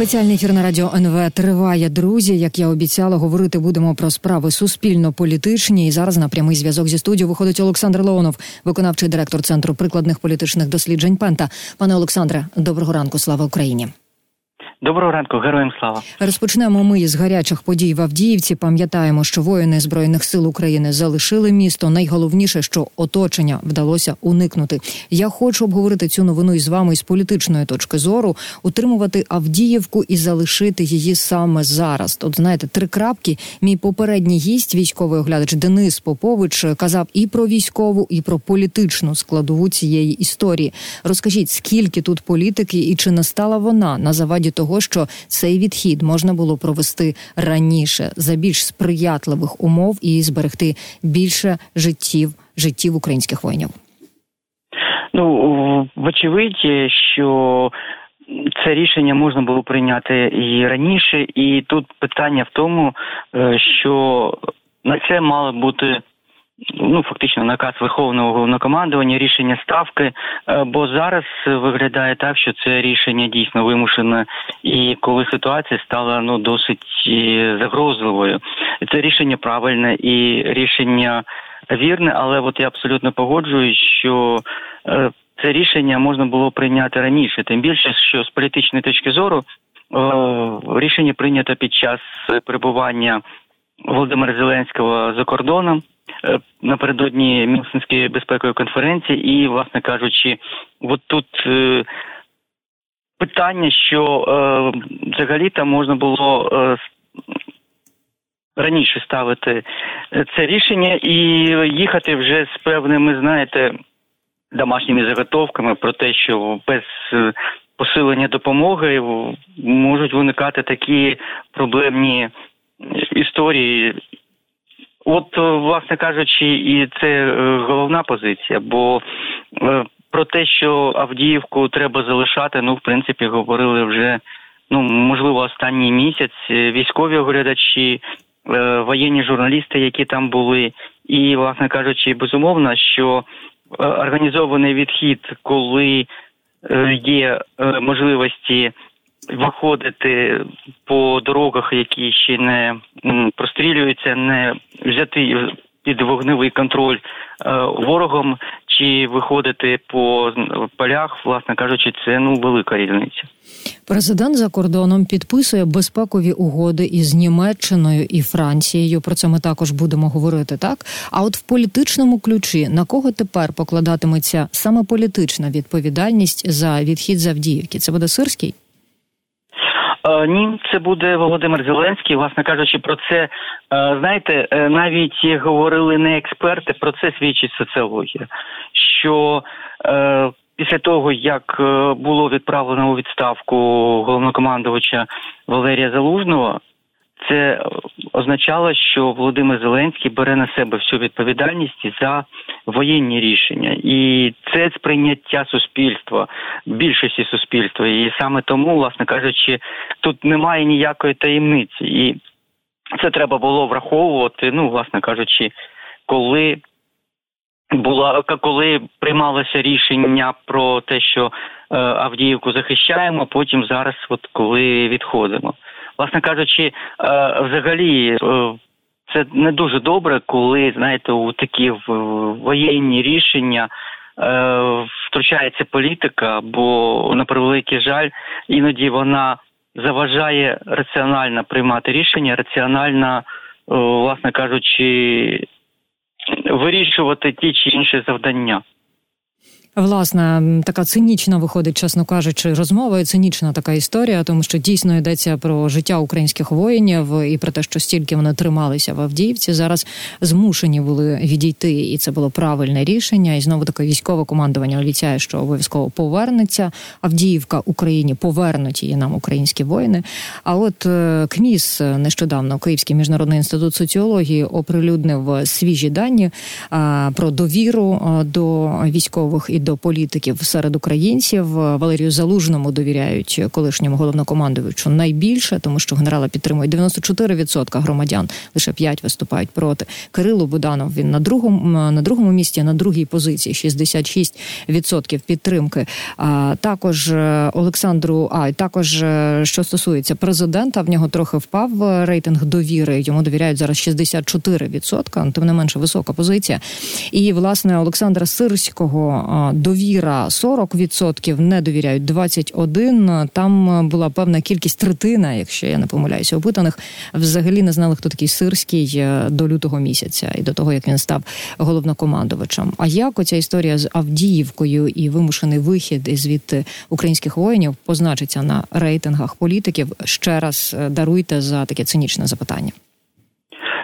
Спеціальний ефір на радіо НВ триває. Друзі, як я обіцяла, говорити будемо про справи суспільно-політичні. І зараз на прямий зв'язок зі студією виходить Олександр Леонов, виконавчий директор центру прикладних політичних досліджень. Пента пане Олександре, доброго ранку. Слава Україні. Доброго ранку, героям слава. Розпочнемо ми з гарячих подій в Авдіївці. Пам'ятаємо, що воїни збройних сил України залишили місто. Найголовніше, що оточення вдалося уникнути. Я хочу обговорити цю новину із вами з політичної точки зору, утримувати Авдіївку і залишити її саме зараз. От знаєте, три крапки. Мій попередній гість, військовий оглядач Денис Попович, казав і про військову, і про політичну складову цієї історії. Розкажіть, скільки тут політики і чи не стала вона на заваді того? Того, що цей відхід можна було провести раніше за більш сприятливих умов і зберегти більше життів життів українських воїнів. Ну вочевидь, що це рішення можна було прийняти і раніше, і тут питання в тому, е, що на це мало бути ну фактично наказ верховного головнокомандування, рішення ставки. Е, бо зараз виглядає так, що це рішення дійсно вимушене, і коли ситуація стала ну досить е, загрозливою, це рішення правильне і рішення вірне, але от я абсолютно погоджуюсь, що е, це рішення можна було прийняти раніше, тим більше, що з політичної точки зору рішення прийнято під час перебування Володимира Зеленського за кордоном. Е, напередодні Мюнхенської безпекової конференції, і, власне кажучи, от тут е, питання, що е, взагалі там можна було е, раніше ставити це рішення і їхати вже з певними, знаєте, домашніми заготовками про те, що без е, посилення допомоги можуть виникати такі проблемні історії От, е, власне кажучи, і це е, головна позиція, бо е, про те, що Авдіївку треба залишати, ну в принципі говорили вже ну можливо останній місяць. Військові оглядачі, воєнні журналісти, які там були, і, власне кажучи, безумовно, що організований відхід, коли є можливості виходити по дорогах, які ще не прострілюються, не взяти під вогневий контроль е, ворогом, чи виходити по полях, власне кажучи, це ну велика різниця. Президент за кордоном підписує безпекові угоди із Німеччиною і Францією. Про це ми також будемо говорити. Так а от в політичному ключі на кого тепер покладатиметься саме політична відповідальність за відхід з Авдіївки? Це буде Сирський? Е, ні, це буде Володимир Зеленський. Власне кажучи, про це е, знаєте, е, навіть говорили не експерти, про це свідчить соціологія. Що після того, як було відправлено у відставку головнокомандувача Валерія Залужного, це означало, що Володимир Зеленський бере на себе всю відповідальність за воєнні рішення, і це сприйняття суспільства, більшості суспільства. І саме тому, власне кажучи, тут немає ніякої таємниці, і це треба було враховувати. Ну, власне кажучи, коли була коли приймалося рішення про те, що е, Авдіївку захищаємо, потім зараз, от коли відходимо власне кажучи, е, взагалі. Е, це не дуже добре, коли знаєте, у такі воєнні рішення е, втручається політика, бо на превеликий жаль, іноді вона заважає раціонально приймати рішення, раціонально, власне кажучи, вирішувати ті чи інші завдання. Власне, така цинічна виходить, чесно кажучи, розмова і цинічна така історія, тому що дійсно йдеться про життя українських воїнів і про те, що стільки вони трималися в Авдіївці. Зараз змушені були відійти, і це було правильне рішення. І знову таке військове командування обіцяє, що обов'язково повернеться Авдіївка Україні, повернуть її нам українські воїни. А от е, КМІС нещодавно Київський міжнародний інститут соціології оприлюднив свіжі дані про довіру до військових і до політиків серед українців. Валерію Залужному довіряють колишньому головнокомандувачу найбільше, тому що генерала підтримують 94% громадян, лише 5 виступають проти. Кирило Буданов він на другому на другому місці, на другій позиції 66% підтримки. А також е, Олександру, а також е, що стосується президента, в нього трохи впав рейтинг довіри. Йому довіряють зараз 64%, тим не менше висока позиція. І власне Олександра Сирського довіра 40%, не довіряють 21%. Там була певна кількість третина, якщо я не помиляюся, опитаних взагалі не знали, хто такий сирський е, до лютого місяця і до того, як він став головнокомандувачем. А як оця історія з Авдіївкою і вимушений вихід звідти українських воїнів позначиться на рейтингах політиків? Ще раз е, даруйте за таке цинічне запитання.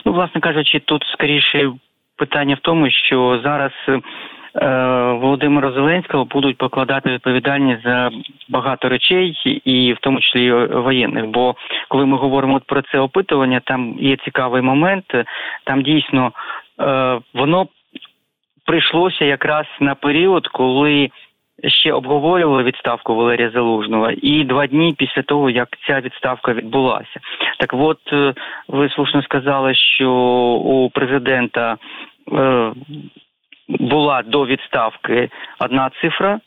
Ну, власне кажучи, тут скоріше питання в тому, що зараз е, Володимира Зеленського будуть покладати відповідальність за багато речей, і в тому числі воєнних. Бо коли ми говоримо про це опитування, там є цікавий момент. Там дійсно е, воно прийшлося якраз на період, коли ще обговорювали відставку Валерія Залужного, і два дні після того, як ця відставка відбулася. Так, от е, ви слушно сказали, що у президента е, була до відставки одна цифра,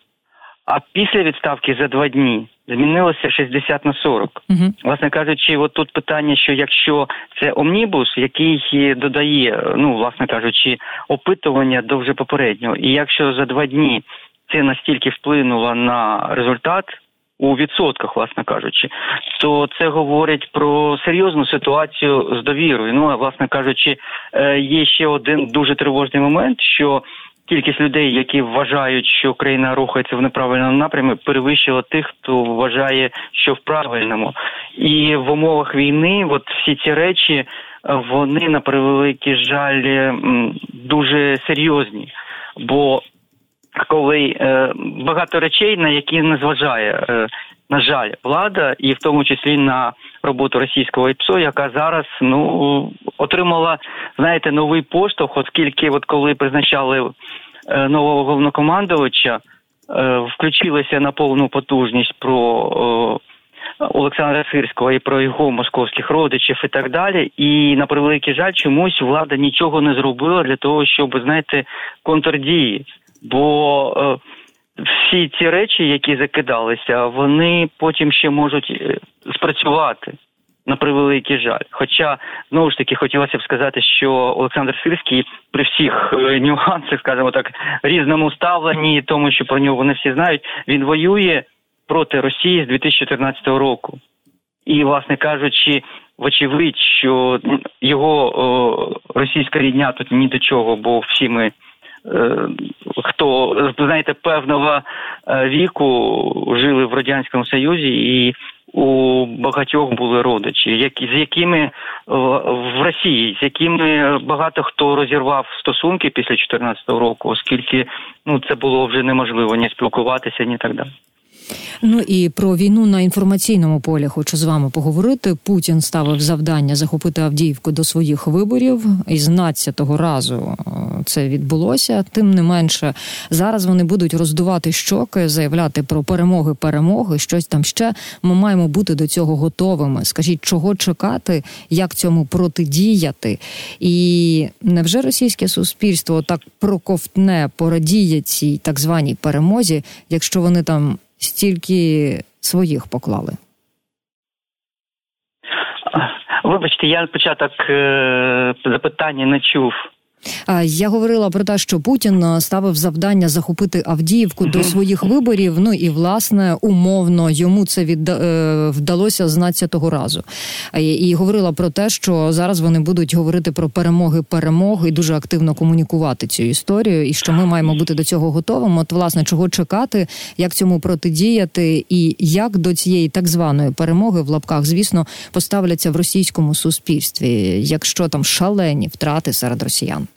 а після відставки за два дні. Змінилося 60 на 40. Uh-huh. Власне кажучи, от тут питання, що якщо це омнібус, який додає, ну власне кажучи, опитування до вже попереднього, і якщо за два дні це настільки вплинуло на результат. У відсотках, власне кажучи, то це говорить про серйозну ситуацію з довірою. Ну а власне кажучи, е, є ще один дуже тривожний момент, що кількість людей, які вважають, що країна рухається в неправильному напрямі, перевищила тих, хто вважає, що в правильному, і в умовах війни, от всі ці речі, е, вони на превеликий жаль дуже серйозні. Бо коли е, багато речей, на які не зважає, е, на жаль, влада, і в тому числі на роботу російського ІПСО, яка зараз ну отримала, знаєте, новий поштовх, оскільки, от коли призначали е, нового головнокомандувача, е, включилися на повну потужність про. Олександра Сирського і про його московських родичів і так далі. І на превеликий жаль, чомусь влада нічого не зробила для того, щоб знаєте, контрдії Бо е, всі ці речі, які закидалися, вони потім ще можуть е, спрацювати. На превеликий жаль. Хоча знову ж таки хотілося б сказати, що Олександр Сирський при всіх е, нюансах, скажімо так, різному ставленні, тому що про нього вони всі знають, він воює проти Росії з 2014 року. І, власне кажучи, вочевидь, що його о, російська рідня тут ні до чого, бо всі ми хто знаєте певного е, віку жили в радянському союзі, і у багатьох були родичі, які з якими в Росії, з якими багато хто розірвав стосунки після 2014 року, оскільки ну це було вже неможливо ні спілкуватися, ні так далі. Ну і про війну на інформаційному полі хочу з вами поговорити. Путін ставив завдання захопити Авдіївку до своїх виборів, і з 12-го разу е, це відбулося. Тим не менше, зараз вони будуть роздувати щоки, заявляти про перемоги, перемоги, щось там ще. Ми маємо бути до цього готовими. Скажіть, чого чекати, як цьому протидіяти? І невже російське суспільство так проковтне порадіє цій так званій перемозі, якщо вони там стільки своїх поклали? Вибачте, я початок е, запитання не чув. Я говорила про те, що Путін ставив завдання захопити Авдіївку до своїх виборів. Ну і власне умовно йому це від е, вдалося з 12-го разу. І говорила про те, що зараз вони будуть говорити про перемоги, перемоги і дуже активно комунікувати цю історію, і що ми маємо бути до цього готовими. От власне чого чекати, як цьому протидіяти, і як до цієї так званої перемоги в лапках, звісно, поставляться в російському суспільстві, якщо там шалені втрати серед росіян.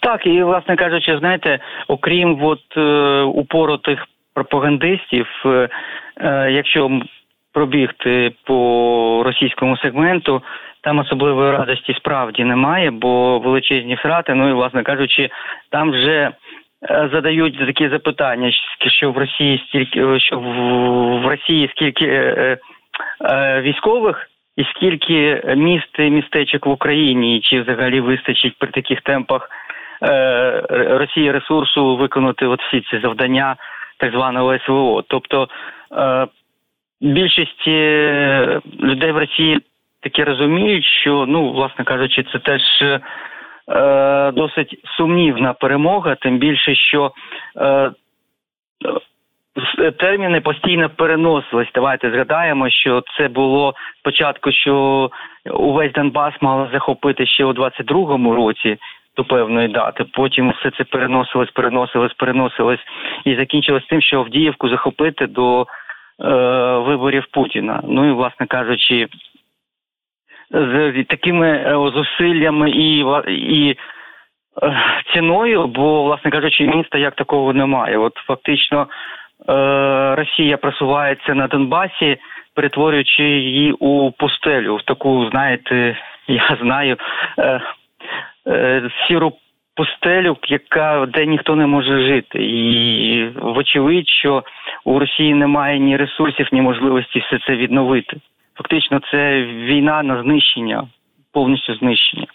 Так, і власне кажучи, знаєте, окрім от е, упоротих пропагандистів, е, е, якщо пробігти по російському сегменту, там особливої радості справді немає, бо величезні втрати. Ну і власне кажучи, там вже задають такі запитання, що в Росії стільки що в Росії скільки військових і скільки міст і містечок в Україні, чи взагалі вистачить при таких темпах Росії ресурсу виконати от всі ці завдання так званого СВО. Тобто більшість людей в Росії таки розуміють, що ну, власне кажучи, це теж е, досить сумнівна перемога, тим більше, що е, терміни постійно переносились. Давайте згадаємо, що це було спочатку, що увесь Донбас мали захопити ще у 22-му році. До певної дати, потім все це переносилось, переносилось, переносилось і закінчилось тим, що Авдіївку захопити до е, виборів Путіна. Ну і власне кажучи, з такими е, зусиллями і і е, ціною, бо, власне кажучи, міста як такого немає. От фактично е, Росія просувається на Донбасі, перетворюючи її у пустелю, в таку, знаєте, я знаю, сіру пустелю, яка де ніхто не може жити, і вочевидь, що у Росії немає ні ресурсів, ні можливості все це відновити фактично це війна на знищення, повністю знищення.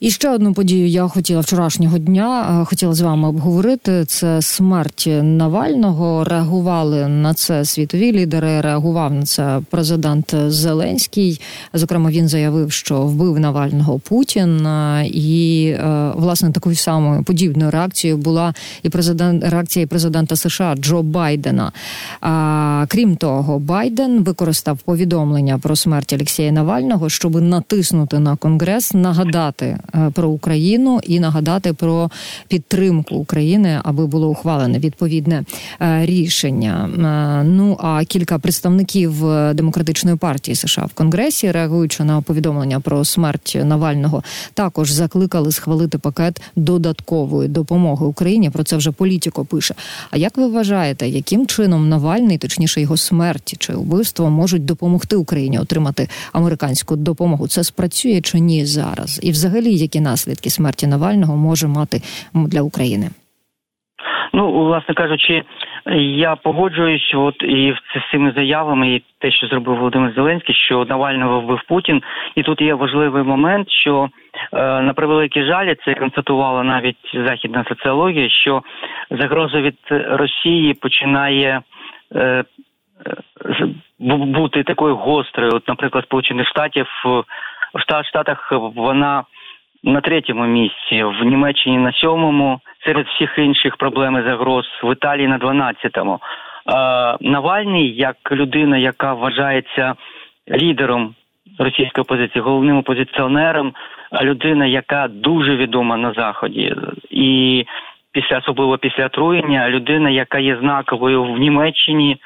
І ще одну подію я хотіла вчорашнього дня. Е, хотіла з вами обговорити це смерть Навального. Реагували на це світові лідери. Реагував на це президент Зеленський. Зокрема, він заявив, що вбив Навального Путін. Е, і е, власне такою самою подібною реакцією була і президент реакція президента США Джо Байдена. А крім того, Байден використав повідомлення про смерть Олексія Навального, щоб натиснути на конгрес, нагадати Е, про Україну і нагадати про підтримку України, аби було ухвалене відповідне е, рішення. Е, ну а кілька представників демократичної партії США в Конгресі, реагуючи на повідомлення про смерть Навального, також закликали схвалити пакет додаткової допомоги Україні. Про це вже політико пише. А як ви вважаєте, яким чином Навальний, точніше його смерть чи вбивство, можуть допомогти Україні отримати американську допомогу? Це спрацює чи ні зараз? І взагалі які наслідки смерті Навального може мати для України? Ну, власне кажучи, я погоджуюсь, от і з цими заявами, і те, що зробив Володимир Зеленський, що Навального вбив Путін, і тут є важливий момент, що е, на превеликий жаль, це констатувала навіть західна соціологія, що загроза від Росії починає. Е, бути такою гострою, от, наприклад, Сполучених Штатів в Штатах вона на третьому місці, в Німеччині на сьомому, серед всіх інших проблем і загроз в Італії на дванадцятому. Навальний як людина, яка вважається лідером російської опозиції, головним опозиціонером, людина, яка дуже відома на заході, і після особливо після отруєння, людина, яка є знаковою в Німеччині.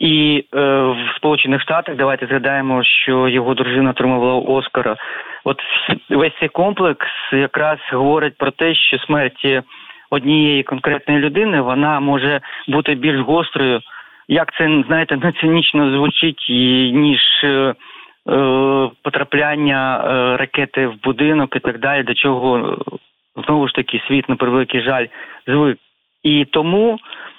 І е, в Сполучених Штатах давайте згадаємо, що його дружина отримувала Оскара От весь цей комплекс якраз говорить про те, що смерть однієї конкретної людини вона може бути більш гострою. Як це знаєте, не цинічно звучить, ніж е, е, потрапляння е, ракети в будинок і так далі, до чого знову ж таки світ на превеликий жаль звик. І тому е,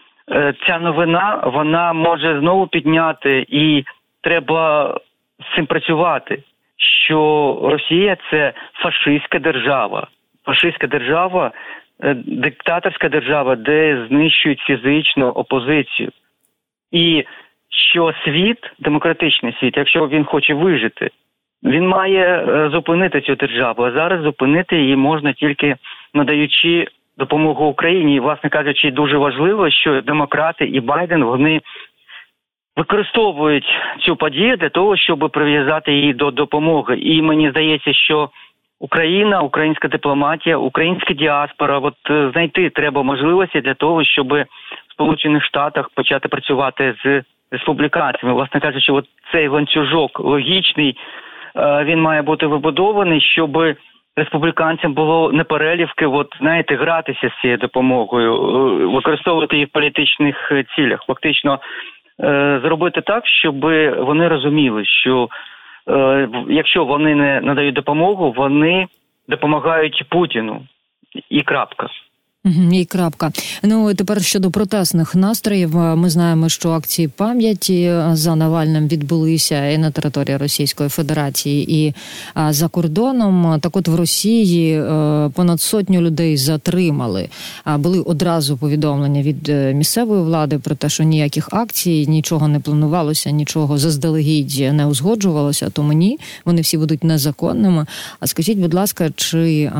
ця новина вона може знову підняти, і треба з цим працювати що Росія це фашистська держава, фашистська держава, е, диктаторська держава, де знищують фізичну опозицію, і що світ, демократичний світ, якщо він хоче вижити, він має е, зупинити цю державу. А зараз зупинити її можна тільки надаючи допомогу Україні. І, власне кажучи, дуже важливо, що демократи і Байден вони використовують цю подію для того, щоб прив'язати її до допомоги. І мені здається, що Україна, українська дипломатія, українська діаспора, от е, знайти треба можливості для того, щоб в Сполучених Штатах почати працювати з республіканцями. Власне кажучи, от цей ланцюжок логічний, е, він має бути вибудований, щоб республіканцям було не перелівки, от знаєте, гратися з цією допомогою, е, використовувати її в політичних цілях. Фактично, Е, зробити так, щоб вони розуміли, що е, якщо вони не надають допомогу, вони допомагають Путіну і крапка. І крапка. Ну тепер щодо протестних настроїв, ми знаємо, що акції пам'яті за Навальним відбулися і на території Російської Федерації, і за кордоном. Так, от в Росії е, понад сотню людей затримали. А були одразу повідомлення від е, місцевої влади про те, що ніяких акцій, нічого не планувалося, нічого заздалегідь не узгоджувалося. Тому ні, вони всі будуть незаконними. А скажіть, будь ласка, чи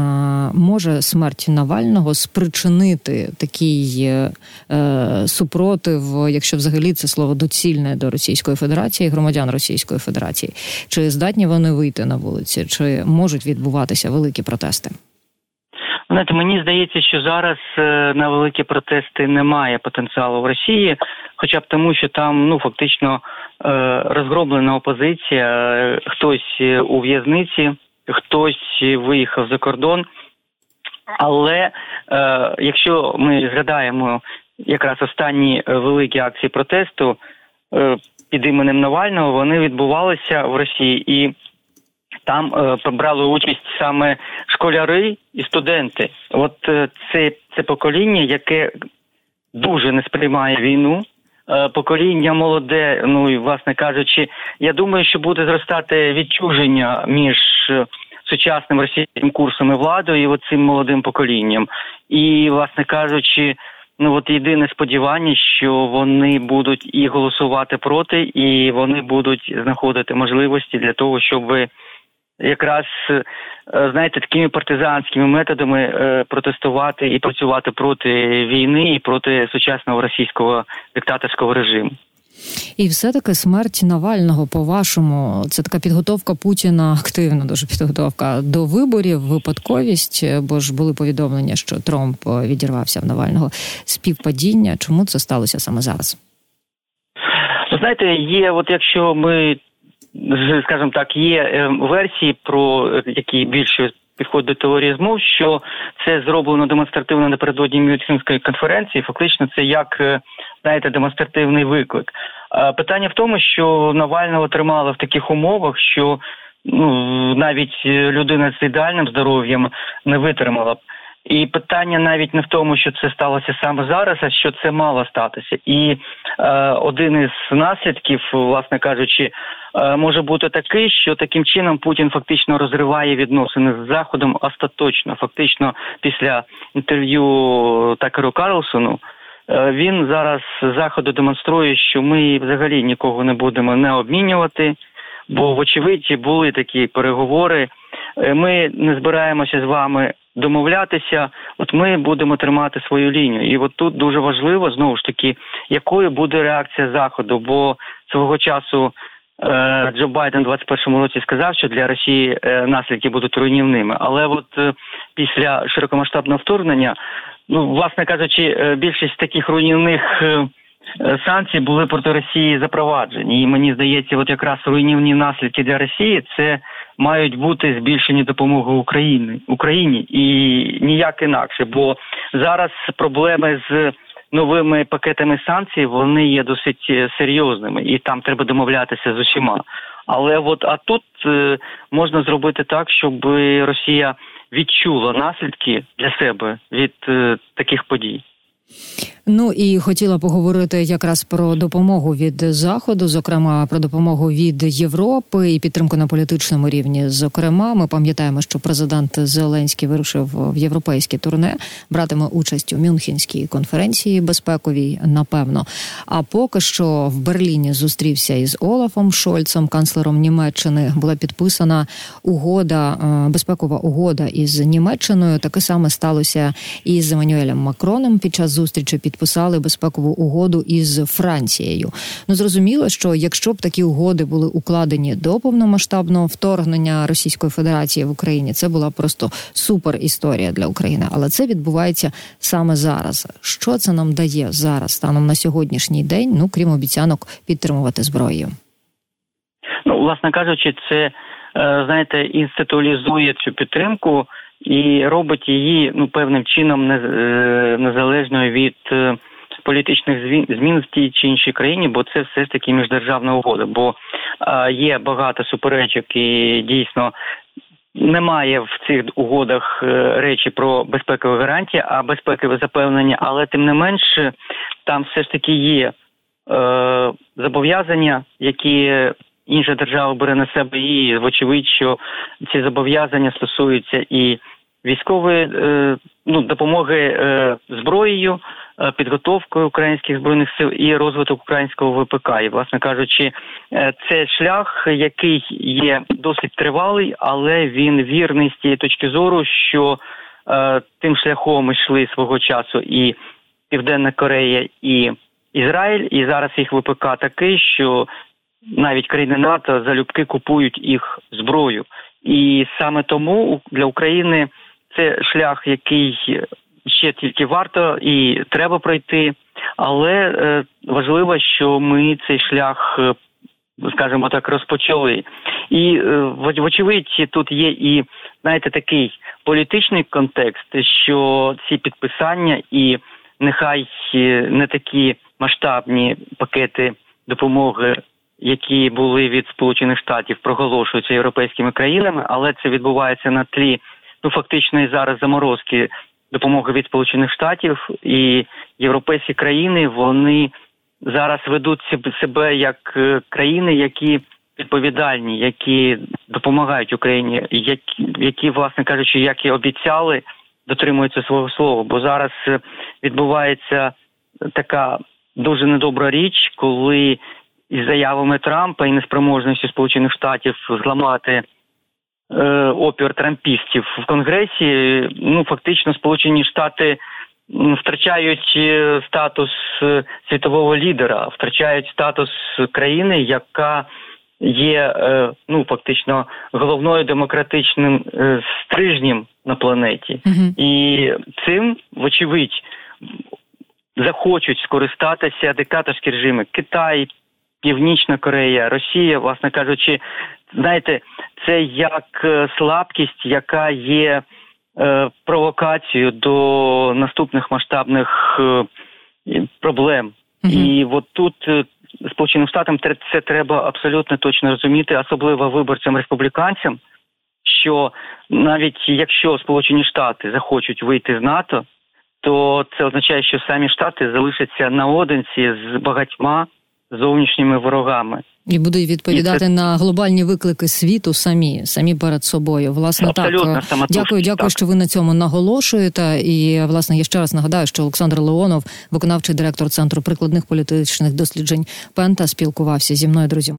може смерть Навального спри спричинити такий е, е, супротив, якщо взагалі це слово доцільне до Російської Федерації, громадян Російської Федерації, чи здатні вони вийти на вулиці, чи можуть відбуватися великі протести? Знаєте, мені здається, що зараз е, на великі протести немає потенціалу в Росії, хоча б тому, що там ну фактично е, розгроблена опозиція, хтось у в'язниці, хтось виїхав за кордон. Але е, якщо ми згадаємо якраз останні е, великі акції протесту е, під іменем Навального, вони відбувалися в Росії і там е, брали участь саме школяри і студенти. От е, це, це покоління, яке дуже не сприймає війну. Е, покоління молоде, ну і власне кажучи, я думаю, що буде зростати відчуження між сучасним російським курсом і владою, і оцим молодим поколінням. І, власне кажучи, ну от єдине сподівання, що вони будуть і голосувати проти, і вони будуть знаходити можливості для того, щоб якраз е, знаєте такими партизанськими методами е, протестувати і працювати проти війни і проти сучасного російського диктаторського режиму. І все-таки смерть Навального, по-вашому, це така підготовка Путіна, активна дуже підготовка до виборів, випадковість, бо ж були повідомлення, що Трамп відірвався в Навального співпадіння. Чому це сталося саме зараз? Ви Знаєте, є, от якщо ми скажімо так, є е, версії, про які більше підходить до теорії змов, що це зроблено демонстративно напередодні Мюнхенської конференції. Фактично, це як е, знаєте, демонстративний виклик. Питання в тому, що Навального тримали в таких умовах, що ну навіть людина з ідеальним здоров'ям не витримала б. І питання навіть не в тому, що це сталося саме зараз, а що це мало статися. І е, один із наслідків, власне кажучи, е, може бути такий, що таким чином Путін фактично розриває відносини з Заходом остаточно. Фактично, після інтерв'ю Такеру Карлсону. Е, він зараз заходу демонструє, що ми взагалі нікого не будемо не обмінювати, бо вочевидь були такі переговори. Е, ми не збираємося з вами домовлятися. От ми будемо тримати свою лінію. І от тут дуже важливо знову ж таки, якою буде реакція заходу, бо свого часу. Е, Джо Байден у 21-му році сказав, що для Росії наслідки будуть руйнівними. Але от після широкомасштабного вторгнення ну, власне кажучи, е, більшість таких руйнівних е, е, санкцій були проти Росії запроваджені. І мені здається, от якраз руйнівні наслідки для Росії це мають бути збільшені допомоги Україні Україні і ніяк інакше. Бо зараз проблеми з новими пакетами санкцій вони є досить серйозними, і там треба домовлятися з усіма. Але от а тут е, можна зробити так, щоб Росія відчула наслідки для себе від е, таких подій. Ну і хотіла поговорити якраз про допомогу від заходу, зокрема про допомогу від Європи і підтримку на політичному рівні. Зокрема, ми пам'ятаємо, що президент Зеленський вирушив в європейське турне, братиме участь у Мюнхенській конференції безпековій, напевно. А поки що в Берліні зустрівся із Олафом Шольцем, канцлером Німеччини. Була підписана угода, е, безпекова угода із Німеччиною. Таке саме сталося і з Еммануелем Макроном під час зустрічі підписали безпекову угоду із Францією. Ну зрозуміло, що якщо б такі угоди були укладені до повномасштабного вторгнення Російської Федерації в Україні, це була просто супер історія для України. Але це відбувається саме зараз. Що це нам дає зараз, станом на сьогоднішній день? Ну крім обіцянок підтримувати зброю. Ну, власне кажучи, це е, знаєте, інституалізує цю підтримку і робить її ну певним чином е, незалежною від е, політичних змін в тій чи іншій країні, бо це все ж таки міждержавна угода. Бо є багато суперечок і дійсно. немає в цих угодах е, речі про безпекові гарантії, а безпекове запевнення, але тим не менше там все ж таки є зобов'язання, які інша держава бере на себе, і вочевидь, що ці зобов'язання стосуються і військової е, ну, допомоги е, зброєю, е, підготовкою українських збройних сил і розвиток українського ВПК. І, власне кажучи, це шлях, який є досить тривалий, але він вірний з тієї точки зору, що тим шляхом йшли свого часу і Південна Корея і Ізраїль, і зараз їх ВПК такий, що навіть країни НАТО залюбки купують їх зброю, і саме тому для України це шлях, який ще тільки варто і треба пройти, але е, важливо, що ми цей шлях. Е, скажімо так, розпочали, і е, вочевидь, тут є і знаєте такий політичний контекст, що ці підписання і нехай не такі масштабні пакети допомоги, які були від Сполучених Штатів, проголошуються європейськими країнами, але це відбувається на тлі ну фактично зараз заморозки допомоги від Сполучених Штатів і європейські країни вони зараз ведуть себе як е, країни, які відповідальні, які допомагають Україні, які, які власне кажучи, як і обіцяли, дотримуються свого слова. Бо зараз е, відбувається така дуже недобра річ, коли із заявами Трампа і неспроможністю Сполучених Штатів зламати. Е, опір трампістів в Конгресі. Ну фактично, Сполучені Штати втрачають е, статус е, світового лідера, втрачають статус країни, яка є ну фактично головною демократичним стрижнем на планеті, uh і цим вочевидь захочуть скористатися диктаторські режими Китай. Північна Корея, Росія, власне кажучи, знаєте, це як е, слабкість, яка є е, провокацією до наступних масштабних е, проблем. Угу. І от тут е, Сполученим Штатам це треба абсолютно точно розуміти, особливо виборцям республіканцям, що навіть якщо Сполучені Штати захочуть вийти з НАТО, то це означає, що самі штати залишаться наодинці з багатьма зовнішніми ворогами. І будуть відповідати це... на глобальні виклики світу самі, самі перед собою. Власне, Абсолютно, так дякую, дякую, так. що ви на цьому наголошуєте. І власне я ще раз нагадаю, що Олександр Леонов, виконавчий директор центру прикладних політичних досліджень Пента, спілкувався зі мною друзі.